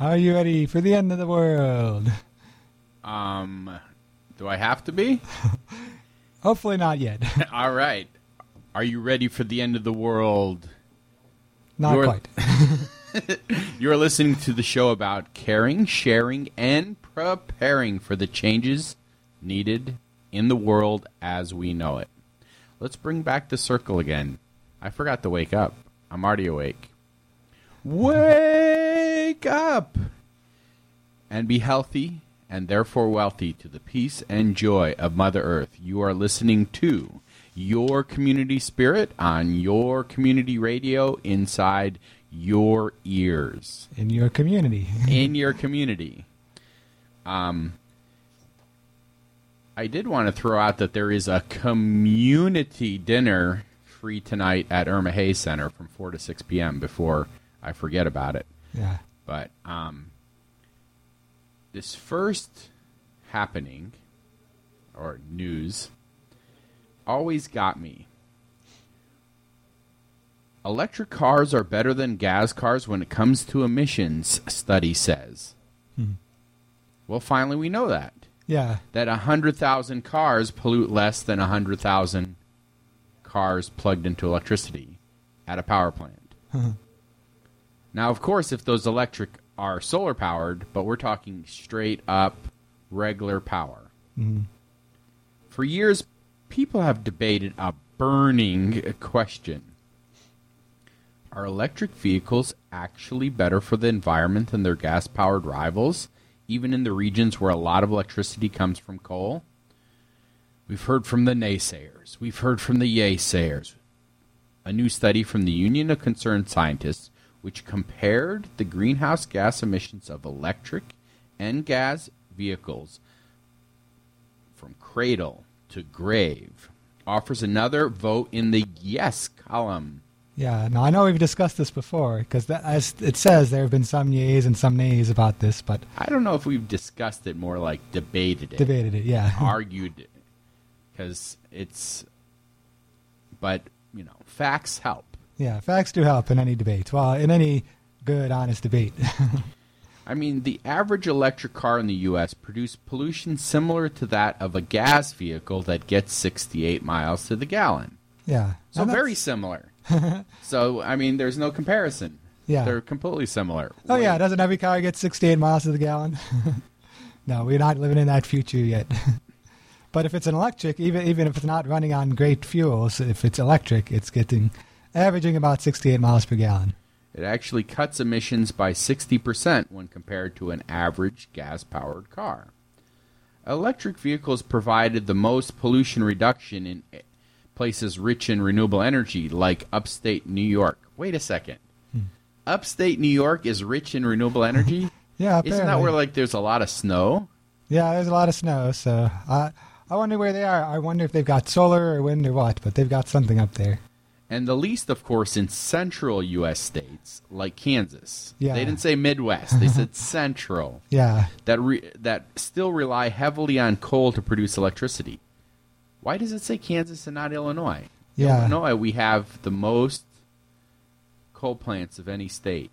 Are you ready for the end of the world? Um, do I have to be? Hopefully not yet. All right. Are you ready for the end of the world? not You're- quite. You're listening to the show about caring, sharing, and preparing for the changes needed in the world as we know it. Let's bring back the circle again. I forgot to wake up. I'm already awake. Wake up! And be healthy and therefore wealthy to the peace and joy of Mother Earth. You are listening to your community spirit on your community radio inside your ears In your community. in your community. Um, I did want to throw out that there is a community dinner free tonight at Eurma Hayes Center from 4 to 6 p.m. before I forget about it. Yeah. But um, this first happening or news always got me. Electric cars are better than gas cars when it comes to emissions, study says. Hmm. Well, finally, we know that. Yeah. That 100,000 cars pollute less than 100,000 cars plugged into electricity at a power plant. Now, of course, if those electric are solar powered, but we're talking straight up regular power. Mhm. For years, people have debated a burning question Are electric vehicles actually better for the environment than their gas powered rivals, even in the regions where a lot of electricity comes from coal? We've heard from the naysayers, we've heard from the yay-sayers. A new study from the Union of Concerned Scientists, which compared the greenhouse gas emissions of electric and gas vehicles from cradle to grave, offers another vote in the yes column. Yeah. Now I know we've discussed this before because as it says, there have been some yays and some nays about this, but I don't know if we've discussed it more like debated it, debated it. Yeah. argued it, because it's. But you know, facts help. Yeah. Facts do help in any debate. Well, in any good, honest debate. I mean, the average electric car in the U.S. produced pollution similar to that of a gas vehicle that gets 68 miles to the gallon. yeah. So very that's- similar. so I mean, there's no comparison. Yeah. They're completely similar. Oh yeah, doesn't every car get 68 miles to the gallon? no, we're not living in that future yet. but if it's an electric, even even if it's not running on great fuels, if it's electric, it's getting averaging about 68 miles per gallon. It actually cuts emissions by 60% when compared to an average gas powered car. Electric vehicles provided the most pollution reduction in places rich in renewable energy, like upstate New York. Wait a second. Hmm. Upstate New York is rich in renewable energy? Yeah, Isn't that apparently. where like there's a lot of snow? Yeah, there's a lot of snow, so I I wonder where they are. I wonder if they've got solar or wind or what, but they've got something up there. And the least, of course, in central U.S. states like Kansas. Yeah. They didn't say Midwest; they said central. Yeah, that re- that still rely heavily on coal to produce electricity. Why does it say Kansas and not Illinois? Yeah. Illinois, we have the most coal plants of any state.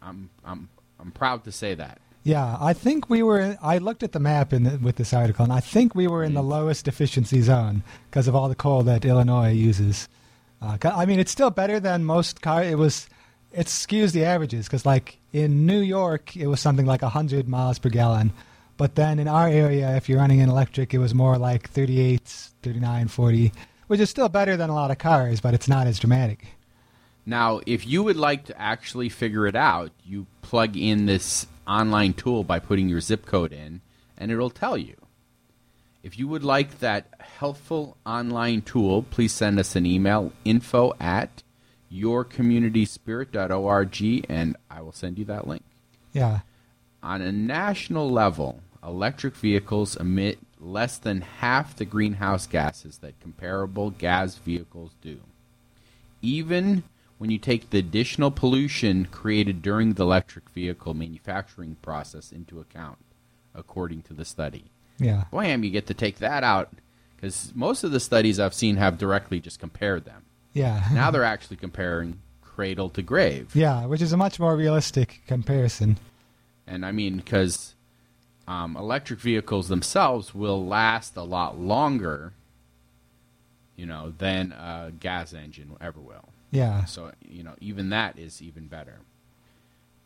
I'm I'm I'm proud to say that. yeah. I think we were. I looked at the map in the, with this article, and I think we were in the mm. lowest efficiency zone because of all the coal that Illinois uses. Uh, I mean, it's still better than most car. It was. It skews the averages because, like in New York, it was something like 100 miles per gallon, but then in our area, if you're running an electric, it was more like 38, 39, 40, which is still better than a lot of cars, but it's not as dramatic. Now, if you would like to actually figure it out, you plug in this online tool by putting your zip code in, and it'll tell you. If you would like that helpful online tool, please send us an email info at yourcommunityspirit.org, and I will send you that link. Yeah. On a national level, electric vehicles emit less than half the greenhouse gases that comparable gas vehicles do. Even when you take the additional pollution created during the electric vehicle manufacturing process into account, according to the study. Yeah. Blam, you get to take that out because most of the studies I've seen have directly just compared them. Yeah. Now they're actually comparing cradle to grave. Yeah, which is a much more realistic comparison. And I mean, because um, electric vehicles themselves will last a lot longer, you know, than a gas engine ever will. Yeah. So, you know, even that is even better.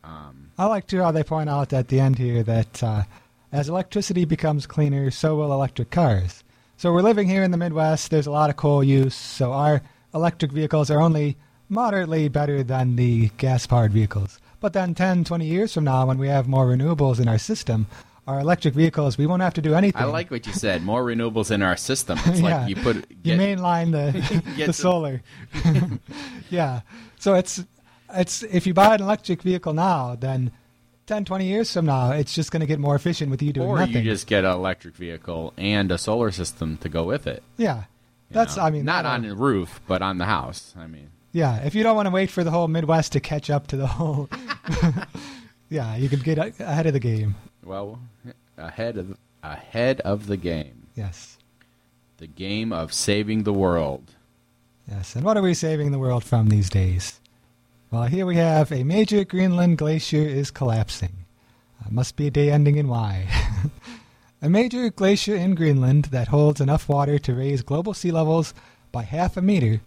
Um, I like too how they point out at the end here that uh, as electricity becomes cleaner, so will electric cars. So we're living here in the Midwest. There's a lot of coal use, so our electric vehicles are only moderately better than the gas-powered vehicles. But then 10, 20 years from now, when we have more renewables in our system, our electric vehicles, we won't have to do anything. I like what you said. More renewables in our system. It's Yeah. like you put you get- mainline the the solar. yeah. So it's it's if you buy an electric vehicle now, then 10, 20 years from now, it's just going to get more efficient with you doing or nothing. you just get an electric vehicle and a solar system to go with it. yeah. you That's know? I mean not on the roof, but on the house. I mean, Yeah, if you don't want to wait for the whole Midwest to catch up to the whole Yeah, you can get ahead of the game. well, ahead of ahead of the game, Yes. the game of saving the world. Yes. And what are we saving the world from these days? Well, here we have a major Greenland glacier is collapsing. Uh, must be a day ending in Y. a major glacier in Greenland that holds enough water to raise global sea levels by half a meter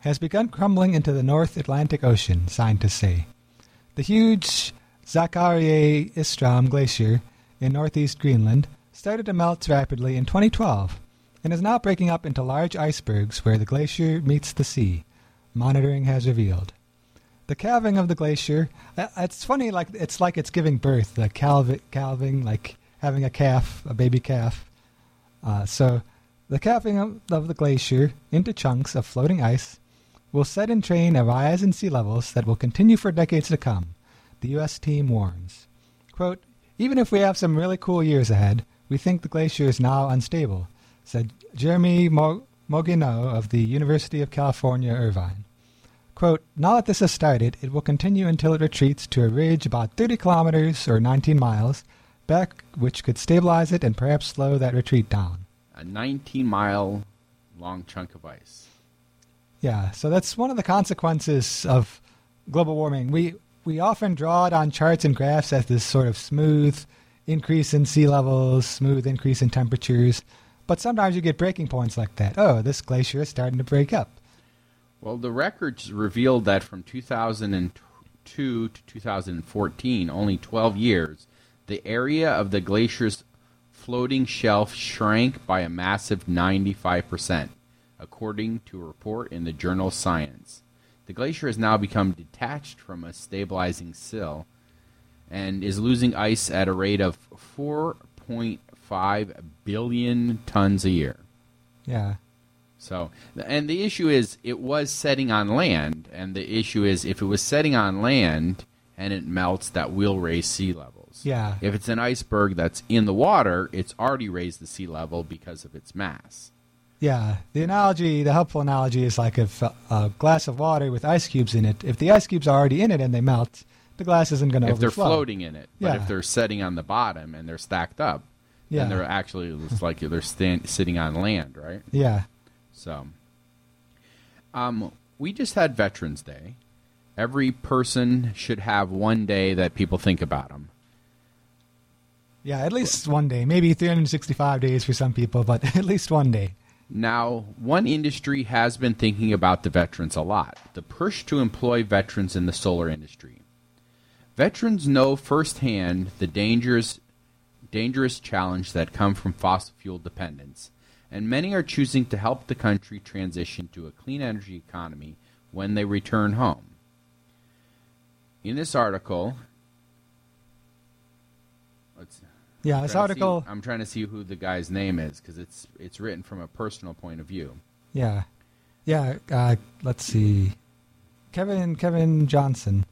has begun crumbling into the North Atlantic Ocean, scientists say. The huge Zacharias Isstrom Glacier in northeast Greenland started to melt rapidly in 2012 and is now breaking up into large icebergs where the glacier meets the sea, monitoring has revealed. The calving of the glacier, uh, it's funny, like it's like it's giving birth, the calv- calving, like having a calf, a baby calf. Uh, so, the calving of, of the glacier into chunks of floating ice will set in train a rise in sea levels that will continue for decades to come, the U.S. team warns. Quote, Even if we have some really cool years ahead, we think the glacier is now unstable, said Jeremy Mo- Mouginot of the University of California, Irvine. Quote, Now that this has started, it will continue until it retreats to a ridge about 30 kilometers or 19 miles back, which could stabilize it and perhaps slow that retreat down. A 19 mile long chunk of ice. Yeah, so that's one of the consequences of global warming. We we often draw it on charts and graphs as this sort of smooth increase in sea levels, smooth increase in temperatures, but sometimes you get breaking points like that. Oh, this glacier is starting to break up. Well, the records revealed that from 2002 to 2014, only 12 years, the area of the glacier's floating shelf shrank by a massive 95%, according to a report in the journal Science. The glacier has now become detached from a stabilizing sill and is losing ice at a rate of 4.5 billion tons a year. Yeah. So, and the issue is, it was setting on land, and the issue is, if it was setting on land and it melts, that will raise sea levels. Yeah. If it's an iceberg that's in the water, it's already raised the sea level because of its mass. Yeah, the analogy, the helpful analogy is like if a, a glass of water with ice cubes in it, if the ice cubes are already in it and they melt, the glass isn't going to If they're floating in it, but Yeah. if they're setting on the bottom and they're stacked up, Yeah. then they're actually it's like they're stand, sitting on land, right? Yeah. So, um, we just had Veterans Day. Every person should have one day that people think about them. Yeah, at least one day. Maybe 365 days for some people, but at least one day. Now, one industry has been thinking about the veterans a lot the push to employ veterans in the solar industry. Veterans know firsthand the dangers, dangerous challenge that come from fossil fuel dependence, and many are choosing to help the country transition to a clean energy economy when they return home. In this article, let's Yeah, this to see- article. I'm trying to see who the guy's name is because it's it's written from a personal point of view. Yeah, yeah. Uh, let's see, Kevin Kevin Johnson.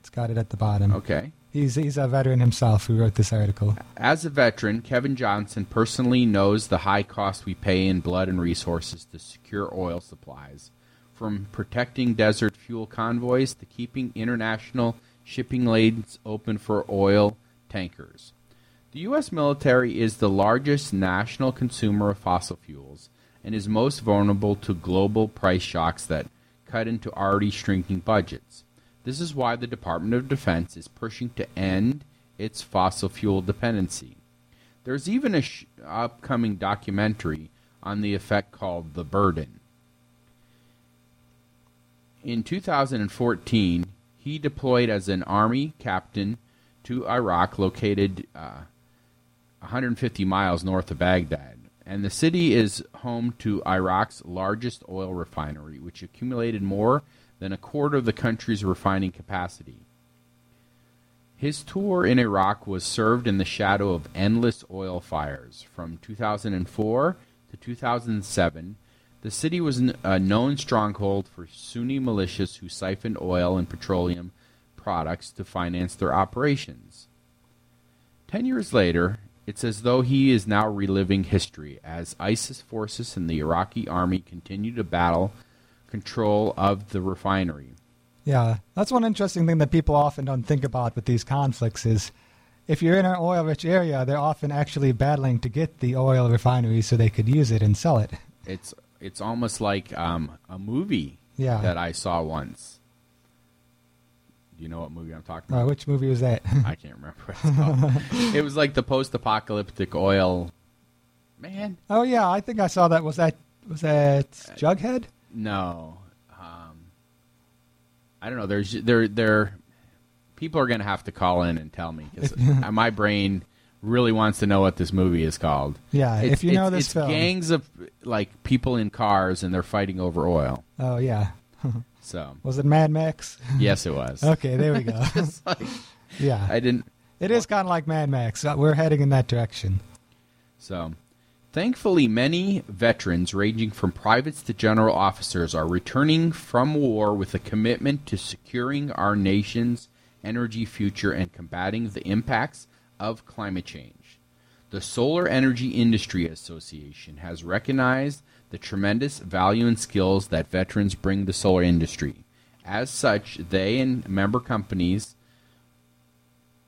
It's got it at the bottom. Okay. He's he's a veteran himself who wrote this article. As a veteran, Kevin Johnson personally knows the high cost we pay in blood and resources to secure oil supplies, from protecting desert fuel convoys to keeping international shipping lanes open for oil tankers. The U.S. military is the largest national consumer of fossil fuels and is most vulnerable to global price shocks that cut into already shrinking budgets. This is why the Department of Defense is pushing to end its fossil fuel dependency. There's even a sh- upcoming documentary on the effect called The Burden. In 2014, he deployed as an Army captain to Iraq, located uh, 150 miles north of Baghdad. And the city is home to Iraq's largest oil refinery, which accumulated more than a quarter of the country's refining capacity. His tour in Iraq was served in the shadow of endless oil fires. From 2004 to 2007, the city was a known stronghold for Sunni militias who siphoned oil and petroleum products to finance their operations. Ten years later, it's as though he is now reliving history as ISIS forces and the Iraqi army continue to battle control of the refinery. Yeah, that's one interesting thing that people often don't think about with these conflicts is if you're in an oil-rich area, they're often actually battling to get the oil refinery so they could use it and sell it. It's it's almost like um, a movie Yeah. that I saw once. Do you know what movie I'm talking Uh, about? which movie was that? I can't remember what it was like the post-apocalyptic oil. Man, oh yeah, I think I saw that. Was that was that Jughead? no. Um, I don't know. There's there there. People are gonna have to call in and tell me because my brain really wants to know what this movie is called. Yeah, It's- if you know this it's film. gangs of like people in cars and they're fighting over oil. Oh yeah, So was it Mad Max? yes, it was. okay, there we go. Like, yeah, I didn't. it is kind of like Mad Max. Uh, We're heading in that direction. So, thankfully, many veterans, ranging from privates to general officers, are returning from war with a commitment to securing our nation's energy future and combating the impacts of climate change. The Solar Energy Industry Association has recognized the tremendous value and skills that veterans bring to the solar industry. As such, they and member companies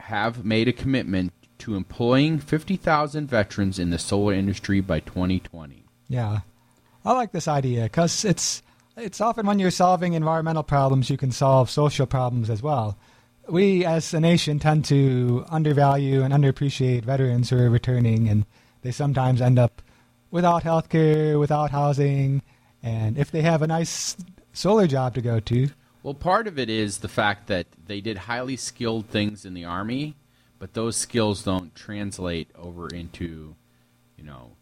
have made a commitment to employing 50,000 veterans in the solar industry by 2020. Yeah, I like this idea because it's it's often when you're solving environmental problems, you can solve social problems as well. We, as a nation, tend to undervalue and underappreciate veterans who are returning, and they sometimes end up without health care, without housing, and if they have a nice solar job to go to, Well, part of it is the fact that they did highly skilled things in the army, but those skills don't translate over into, you know,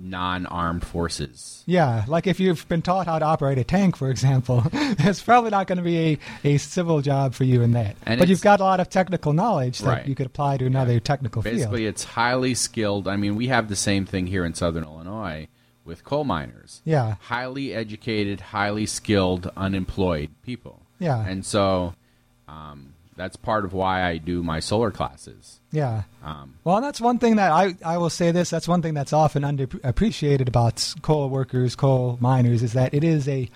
non-armed forces. Yeah, like if you've been taught how to operate a tank, for example, it's probably not going to be a, a civil job for you in that. And but you've got a lot of technical knowledge that Right. you could apply to another technical Basically, field. it's highly skilled. I mean, we have the same thing here in Southern Illinois with coal miners. Yeah, Highly educated, highly skilled, unemployed people. yeah, And so um, that's part of why I do my solar classes. yeah. Um, Well, and that's one thing that I, I will say this. That's one thing that's often underappreciated about coal workers, coal miners, is that it is a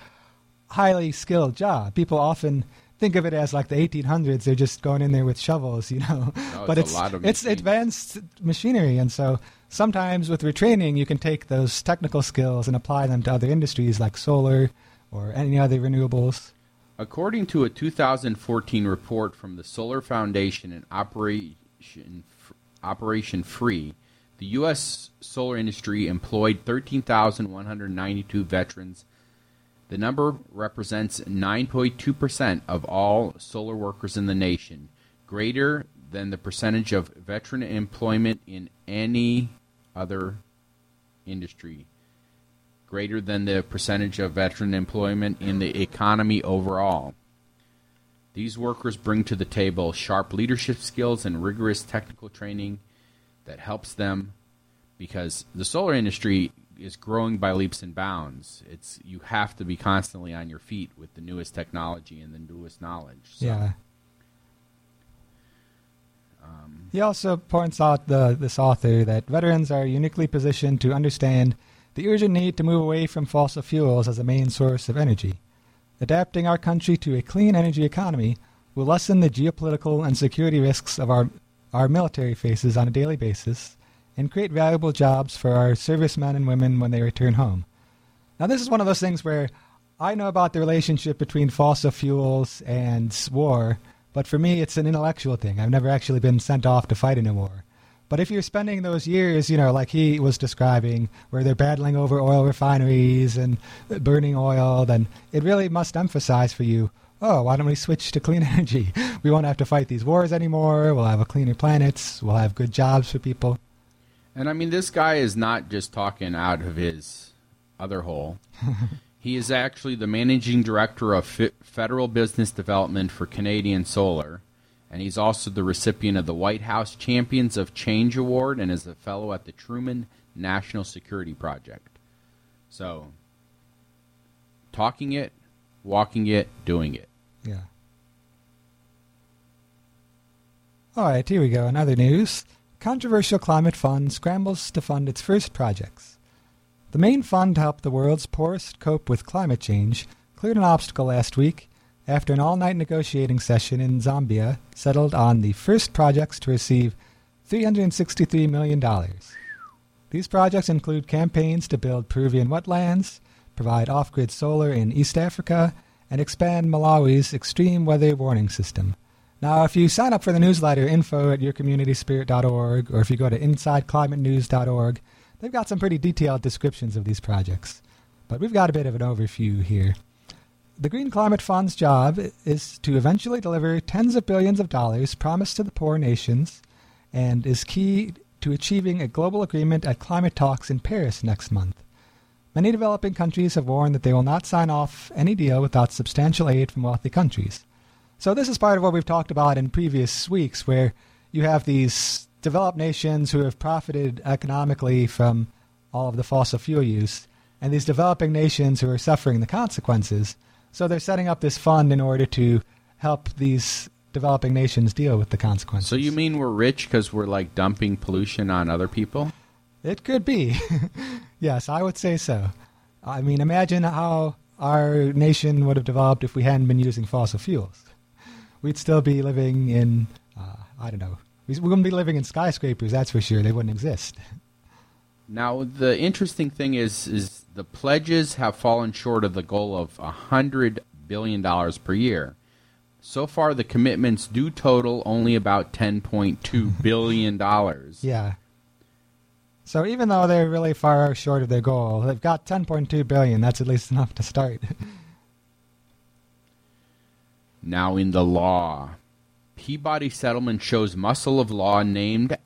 highly skilled job. People often think of it as like the 1800s. They're just going in there with shovels, you know. No, but it's it's a lot of it's advanced machinery, and so sometimes with retraining, you can take those technical skills and apply them to other industries like solar or any other renewables. According to a 2014 report from the Solar Foundation and Operation Operation Free, the U.S. solar industry employed 13,192 veterans. The number represents 9.2 percent of all solar workers in the nation, greater than the percentage of veteran employment in any other industry greater than the percentage of veteran employment in the economy overall. These workers bring to the table sharp leadership skills and rigorous technical training that helps them because the solar industry is growing by leaps and bounds. It's you have to be constantly on your feet with the newest technology and the newest knowledge. So, Yeah. um, He also points out the this author that veterans are uniquely positioned to understand the urgent need to move away from fossil fuels as a main source of energy. Adapting our country to a clean energy economy will lessen the geopolitical and security risks of our our military faces on a daily basis and create valuable jobs for our servicemen and women when they return home. Now this is one of those things where I know about the relationship between fossil fuels and war But for me, it's an intellectual thing. I've never actually been sent off to fight in a war. But if you're spending those years, you know, like he was describing, where they're battling over oil refineries and burning oil, then it really must emphasize for you oh, why don't we switch to clean energy? We won't have to fight these wars anymore. We'll have a cleaner planet. We'll have good jobs for people. And I mean, this guy is not just talking out of his other hole. he is actually the managing director of F- federal business development for Canadian Solar, and he's also the recipient of the White House Champions of Change Award and is a fellow at the Truman National Security Project. So, talking it, walking it, doing it. Yeah. All right, here we go. Another news. Controversial climate fund scrambles to fund its first projects. The main fund to help the world's poorest cope with climate change cleared an obstacle last week after an all night negotiating session in Zambia settled on the first projects to receive $363 million. These projects include campaigns to build Peruvian wetlands, provide off grid solar in East Africa, and expand Malawi's extreme weather warning system. Now, if you sign up for the newsletter, info at yourcommunityspirit.org, or if you go to insideclimatenews.org, they've got some pretty detailed descriptions of these projects. But we've got a bit of an overview here. The Green Climate Fund's job is to eventually deliver tens of billions of dollars promised to the poor nations and is key to achieving a global agreement at climate talks in Paris next month. Many developing countries have warned that they will not sign off any deal without substantial aid from wealthy countries. So, this is part of what we've talked about in previous weeks, where you have these developed nations who have profited economically from all of the fossil fuel use, and these developing nations who are suffering the consequences. So, they're setting up this fund in order to help these developing nations deal with the consequences. So, you mean we're rich because we're like dumping pollution on other people? It could be. yes, I would say so. I mean, imagine how our nation would have developed if we hadn't been using fossil fuels. We'd still be living in, uh, I don't know, we wouldn't be living in skyscrapers, that's for sure. They wouldn't exist. Now, the interesting thing is, is the pledges have fallen short of the goal of $100 billion per year. So far, the commitments do total only about $10.2 billion. Yeah. So even though they're really far short of their goal, they've got 10.2 billion. That's at least enough to start. now in the law, Peabody settlement shows muscle of law named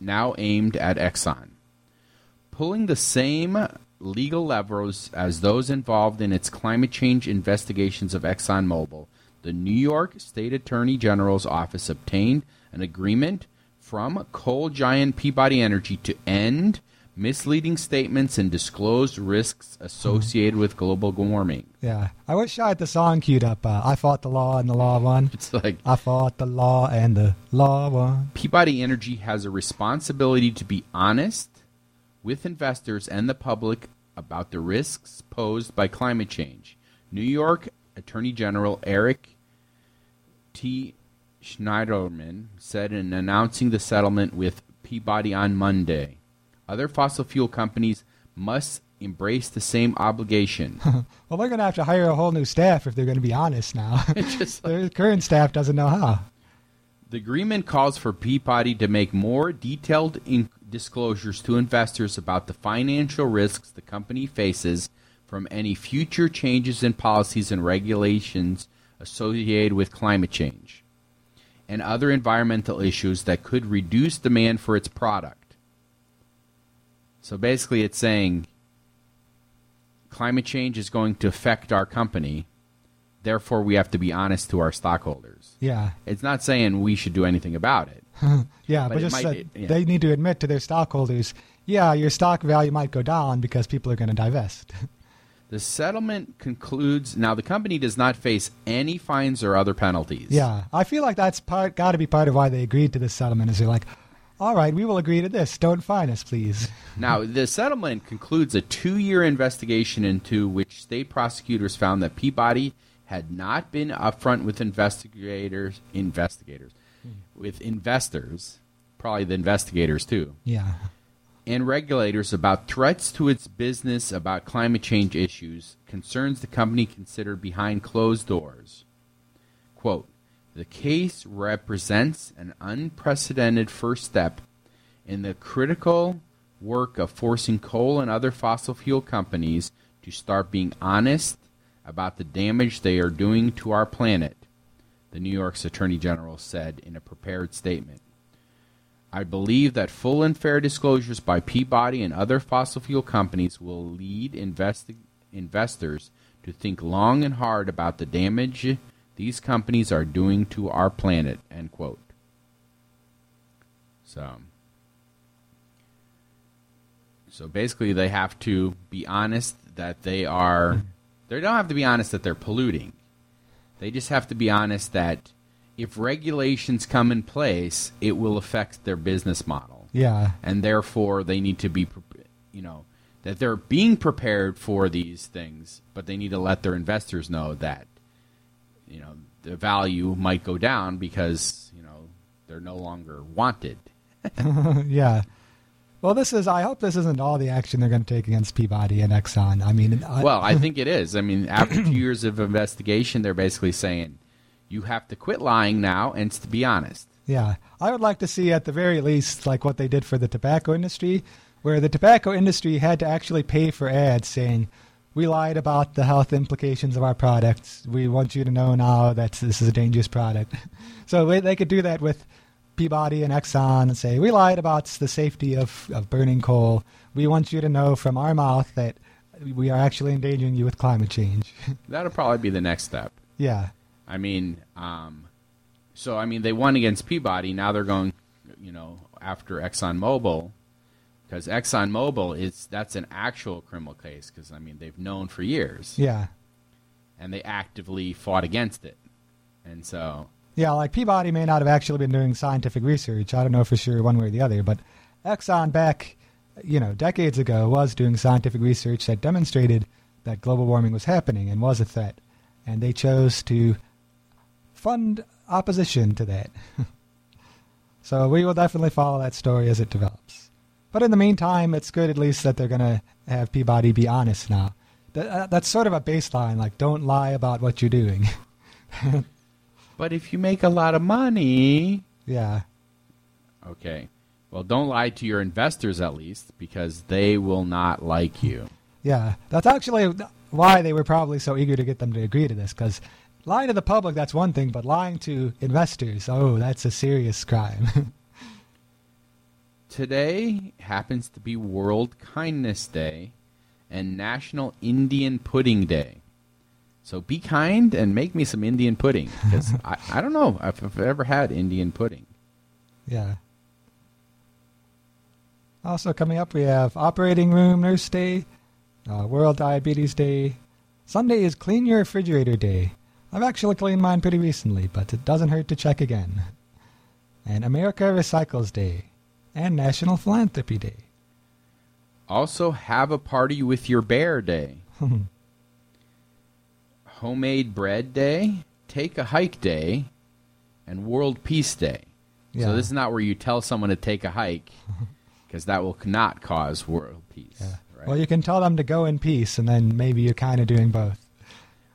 now aimed at Exxon, pulling the same legal levers as those involved in its climate change investigations of ExxonMobil. The New York State Attorney General's office obtained an agreement from coal giant Peabody Energy to end misleading statements and disclosed risks associated with global warming. Yeah, I wish I had the song queued up. Uh, I fought the law and the law won. It's like I fought the law and the law won. Peabody Energy has a responsibility to be honest with investors and the public about the risks posed by climate change. New York Attorney General Eric T. Schneiderman said in announcing the settlement with Peabody on Monday. Other fossil fuel companies must embrace the same obligation. well, they're going to have to hire a whole new staff if they're going to be honest now. Their current staff doesn't know how. The agreement calls for Peabody to make more detailed in- disclosures to investors about the financial risks the company faces from any future changes in policies and regulations associated with climate change and other environmental issues that could reduce demand for its product. So basically, it's saying climate change is going to affect our company. Therefore, we have to be honest to our stockholders. Yeah. It's not saying we should do anything about it. yeah, but, but just might, it, yeah. they need to admit to their stockholders, yeah, your stock value might go down because people are going to divest. The settlement concludes. Now, the company does not face any fines or other penalties. Yeah, I feel like that's part got to be part of why they agreed to this settlement. Is they're like, all right, we will agree to this. Don't fine us, please. Now, the settlement concludes a two-year investigation into which state prosecutors found that Peabody had not been upfront with investigators, investigators, with investors, probably the investigators too. Yeah and regulators about threats to its business about climate change issues, concerns the company considered behind closed doors. Quote, The case represents an unprecedented first step in the critical work of forcing coal and other fossil fuel companies to start being honest about the damage they are doing to our planet, the New York's Attorney General said in a prepared statement. I believe that full and fair disclosures by Peabody and other fossil fuel companies will lead investors to think long and hard about the damage these companies are doing to our planet. End quote. So, so basically, they have to be honest that they are. They don't have to be honest that they're polluting. They just have to be honest that if regulations come in place, it will affect their business model, Yeah. and therefore they need to be, you know, that they're being prepared for these things, but they need to let their investors know that, you know, the value might go down because you know they're no longer wanted. yeah. Well, this is. I hope this isn't all the action they're going to take against Peabody and Exxon. I mean, I, Well, I think it is. I mean, after two years of investigation, they're basically saying you have to quit lying now and to be honest. yeah, I would like to see at the very least like what they did for the tobacco industry, where the tobacco industry had to actually pay for ads saying, "We lied about the health implications of our products. We want you to know now that this is a dangerous product." so they, they could do that with Peabody and Exxon and say, "We lied about the safety of, of burning coal. We want you to know from our mouth that we are actually endangering you with climate change." That'll probably be the next step. yeah, I mean, um, so I mean, they won against Peabody. Now they're going, you know, after ExxonMobil because ExxonMobil is that's an actual criminal case because I mean they've known for years yeah. and they actively fought against it, and so Yeah, like Peabody may not have actually been doing scientific research. I don't know for sure one way or the other, but Exxon back, you know, decades ago was doing scientific research that demonstrated that global warming was happening and was a threat, and they chose to fund opposition to that. so we will definitely follow that story as it develops. But in the meantime, it's good at least that they're going to have Peabody be honest now. That, uh, that's sort of a baseline, like don't lie about what you're doing. but if you make a lot of money, yeah. okay, well don't lie to your investors at least because they will not like you. Yeah, that's actually why they were probably so eager to get them to agree to this. Because lying to the public, that's one thing, but lying to investors, oh, that's a serious crime. Today happens to be World Kindness Day and National Indian Pudding Day. So be kind and make me some Indian pudding because I, I don't know if I've ever had Indian pudding. yeah. Also, coming up, we have Operating Room Nurse Day, uh, World Diabetes Day. Sunday is Clean Your Refrigerator Day. I've actually cleaned mine pretty recently, but it doesn't hurt to check again. And America Recycles Day. And National Philanthropy Day. Also, have a party with your bear day, homemade bread day, take a hike day, and World Peace Day. Yeah. So this is not where you tell someone to take a hike because that will not cause world peace. Yeah. right? Well, you can tell them to go in peace, and then maybe you're kind of doing both.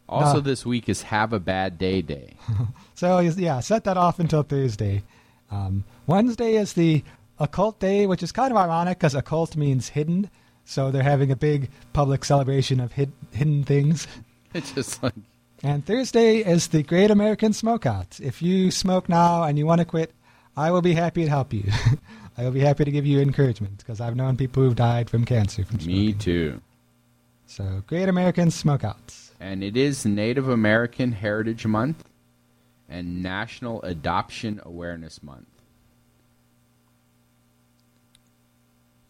also, no. this week is Have a Bad Day Day. So yeah, set that off until Thursday. Um, Wednesday is the occult day, which is kind of ironic because occult means hidden. So they're having a big public celebration of hid- hidden things. It's just like And Thursday is the Great American Smokeout. If you smoke now and you want to quit, I will be happy to help you. I will be happy to give you encouragement because I've known people who've died from cancer from smoking. me too. So Great American Smokeouts. And it is Native American Heritage Month and National Adoption Awareness Month.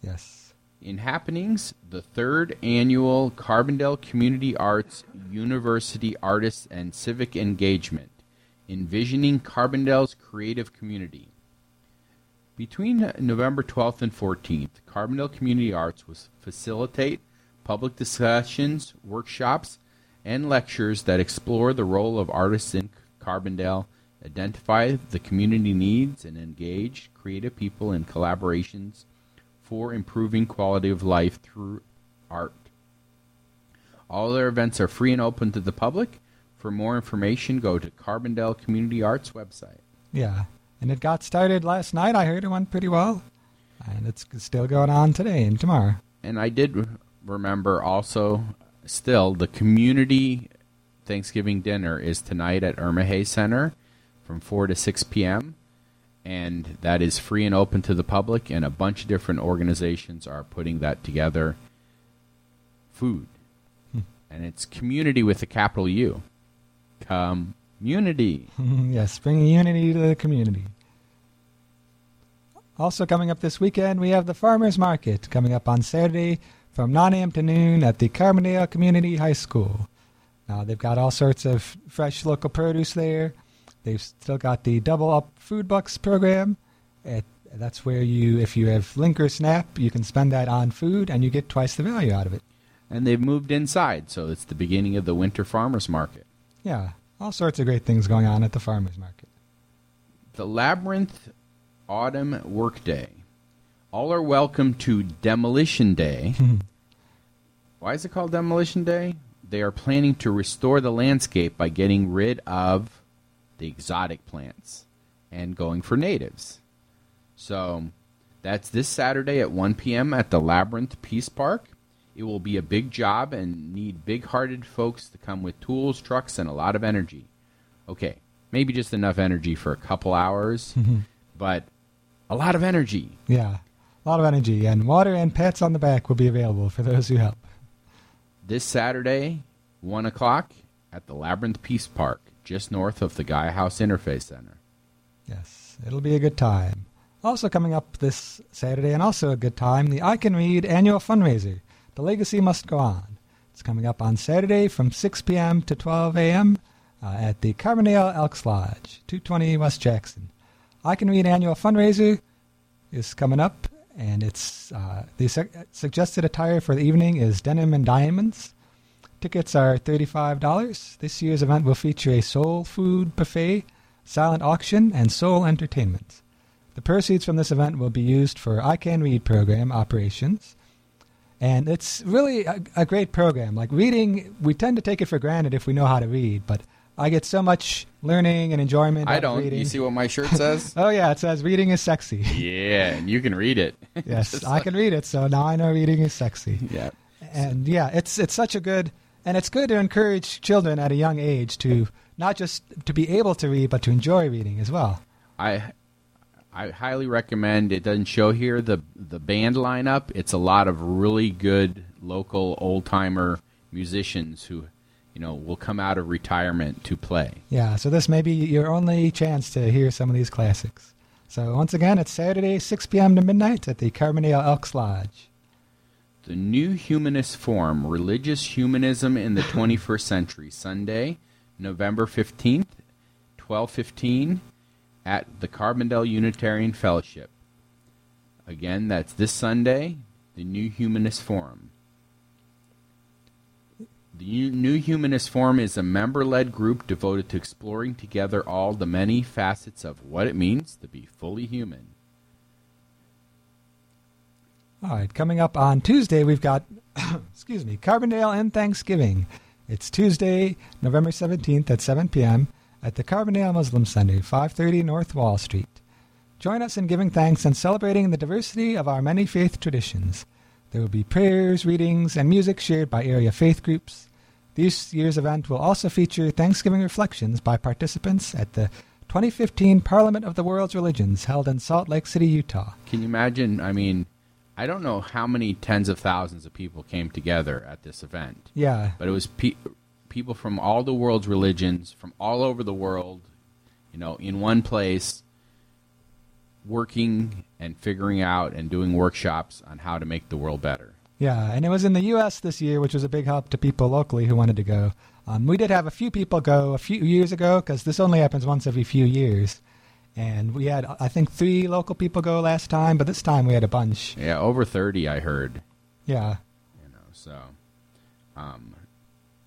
Yes. In happenings, the third annual Carbondale Community Arts University Artists and Civic Engagement, envisioning Carbondale's creative community. Between November 12th and 14th, Carbondale Community Arts will facilitate public discussions, workshops, and lectures that explore the role of artists in Carbondale, identify the community needs, and engage creative people in collaborations for improving quality of life through art. All their events are free and open to the public. For more information, go to Carbondale Community Arts website. Yeah, and it got started last night. I heard it went pretty well, and it's still going on today and tomorrow. And I did remember also, still, the community Thanksgiving dinner is tonight at Eurma Hay Center from 4 to 6 p.m. And that is free and open to the public, and a bunch of different organizations are putting that together. Food. Hmm. And it's community with a capital U. Community. yes, bring unity to the community. Also coming up this weekend, we have the Farmers Market coming up on Saturday from 9 a.m. to noon at the Carbondale Community High School. Now, they've got all sorts of fresh local produce there. They've still got the Double Up Food Bucks program. It, that's where you, if you have Link or Snap, you can spend that on food and you get twice the value out of it. And they've moved inside, so it's the beginning of the winter farmers market. Yeah, all sorts of great things going on at the farmers market. The Labyrinth Autumn Workday. All are welcome to Demolition Day. Why is it called Demolition Day? They are planning to restore the landscape by getting rid of the exotic plants and going for natives. So that's this Saturday at 1 p.m. at the Labyrinth Peace Park. It will be a big job and need big hearted folks to come with tools, trucks, and a lot of energy. Okay, maybe just enough energy for a couple hours, mm-hmm. but a lot of energy. Yeah, a lot of energy, and water and pets on the back will be available for those who help. This Saturday, 1 o'clock, at the Labyrinth Peace Park, just north of the Gaia House Interfaith Center. Yes, it'll be a good time. Also coming up this Saturday, and also a good time, the I Can Read annual fundraiser. The legacy must go on. It's coming up on Saturday from 6 p.m. to 12 a.m. Uh, at the Carbondale Elks Lodge, 220 West Jackson. I Can Read annual fundraiser is coming up, and it's uh, the su- suggested attire for the evening is denim and diamonds. Tickets are $35. This year's event will feature a soul food buffet, silent auction, and soul entertainment. The proceeds from this event will be used for I Can Read program operations. And it's really a, a great program. Like reading, we tend to take it for granted if we know how to read, but I get so much learning and enjoyment. I don't. Reading. You see what my shirt says? Oh yeah, it says reading is sexy. yeah, and you can read it. yes, I like- can read it, so now I know reading is sexy. Yeah. And yeah, it's it's such a good and it's good to encourage children at a young age to not just to be able to read, but to enjoy reading as well. I I highly recommend. It doesn't show here the the band lineup. It's a lot of really good local old timer musicians who, you know, will come out of retirement to play. Yeah, so this may be your only chance to hear some of these classics. So once again, it's Saturday, 6 p.m. to midnight at the Carbondale Elks Lodge. The New Humanist Forum: Religious Humanism in the 21st Century. Sunday, November 15th, 12:15, at the Carbondale Unitarian Fellowship. Again, that's this Sunday. The New Humanist Forum. The New Humanist Forum is a member-led group devoted to exploring together all the many facets of what it means to be fully human. All right, coming up on Tuesday, we've got, excuse me, Carbondale and Thanksgiving. It's Tuesday, November 17th at 7 p.m. at the Carbondale Muslim Center, 530 North Wall Street. Join us in giving thanks and celebrating the diversity of our many faith traditions. There will be prayers, readings, and music shared by area faith groups. This year's event will also feature Thanksgiving reflections by participants at the 2015 Parliament of the World's Religions held in Salt Lake City, Utah. Can you imagine? I mean, I don't know how many tens of thousands of people came together at this event, Yeah, but it was pe- people from all the world's religions, from all over the world, you know, in one place, working and figuring out and doing workshops on how to make the world better. Yeah, and it was in the U.S. this year, which was a big help to people locally who wanted to go. Um, we did have a few people go a few years ago because this only happens once every few years. And we had, I think, three local people go last time, but this time we had a bunch. Yeah, over 30, I heard. Yeah. you know so um,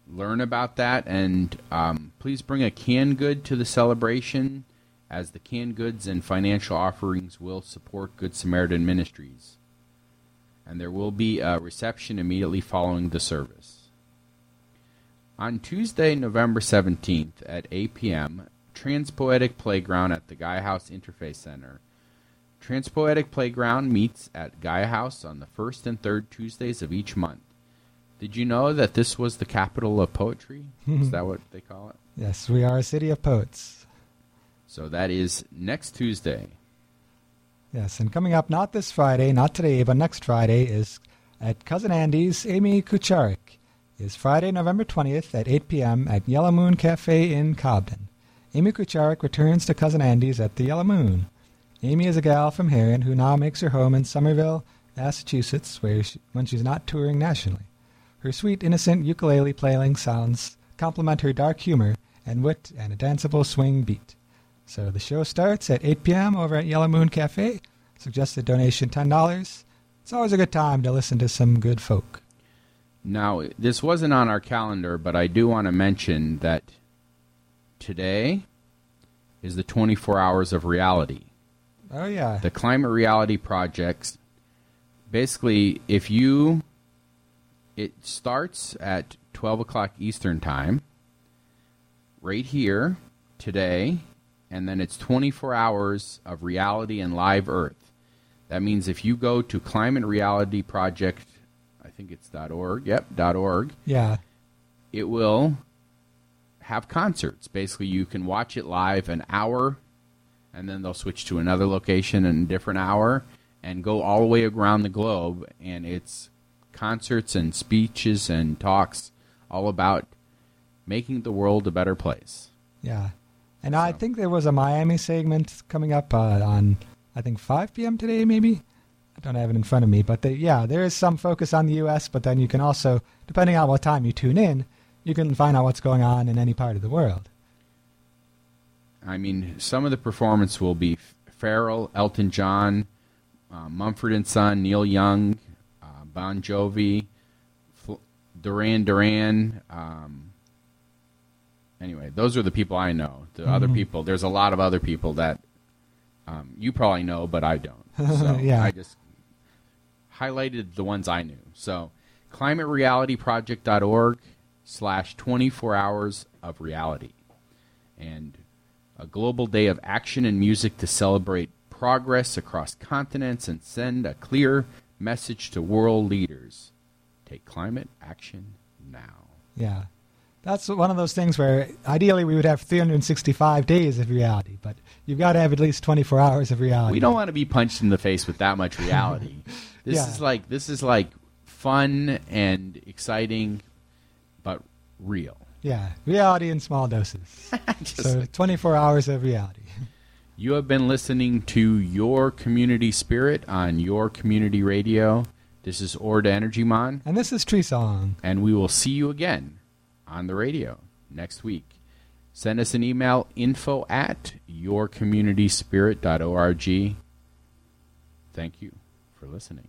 learn about that and um, please bring a canned good to the celebration as the canned goods and financial offerings will support good samaritan ministries and there will be a reception immediately following the service On Tuesday, November 17th at 8 p.m., Transpoetic Playground at the Gaia House Interfaith Center. Transpoetic Playground meets at Gaia House on the first and third Tuesdays of each month. Did you know that this was the capital of poetry? is that what they call it? Yes, we are a city of poets. So that is next Tuesday. Yes, and coming up not this Friday, not today, but next Friday is at Cousin Andy's Amy Kucharik. Is Friday, November 20th at 8 p.m. at Yellow Moon Cafe in Cobden. Amy Kucharik returns to Cousin Andy's at the Yellow Moon. Amy is a gal from Herrin who now makes her home in Somerville, Massachusetts, where she, when she's not touring nationally. Her sweet, innocent ukulele playing sounds complement her dark humor and wit and a danceable swing beat. So the show starts at 8 p.m. over at Yellow Moon Cafe. Suggested donation $10. It's always a good time to listen to some good folk. Now, this wasn't on our calendar, but I do want to mention that today is the 24 hours of reality. Oh, yeah. The Climate Reality Project. Basically, if you. It starts at 12 o'clock Eastern Time, right here, today, and then it's 24 hours of reality and live Earth. That means if you go to Climate Reality Project, I think it's dot .org, yep, dot .org, Yeah. it will have concerts. Basically, you can watch it live an hour, and then they'll switch to another location in a different hour, and go all the way around the globe. And it's concerts and speeches and talks all about making the world a better place. Yeah. And I think there was a Miami segment coming up uh, on, I think, 5 p.m. today, maybe? I don't have it in front of me. But they, yeah, there is some focus on the U.S., but then you can also, depending on what time you tune in, you can find out what's going on in any part of the world. I mean, some of the performance will be Pharrell, Elton John, uh, Mumford and Son, Neil Young, uh, Bon Jovi, Fl- Duran Duran. Um, anyway, those are the people I know. The other Mhm. people, there's a lot of other people that um, you probably know, but I don't. So Yeah. I just highlighted the ones I knew. So climaterealityproject.org slash 24 hours of reality. And a global day of action and music to celebrate progress across continents and send a clear message to world leaders. Take climate action now. Yeah. That's one of those things where ideally we would have 365 days of reality, but you've got to have at least 24 hours of reality. We don't want to be punched in the face with that much reality. this Yeah. is like this is like fun and exciting real. Yeah, reality in small doses. Just so like- 24 hours of reality. You have been listening to Your Community Spirit on Your Community Radio. This is Ord Energy Mon, And this is Tree Song. and we will see you again on the radio next week. Send us an email info at yourcommunityspirit.org. Thank you for listening.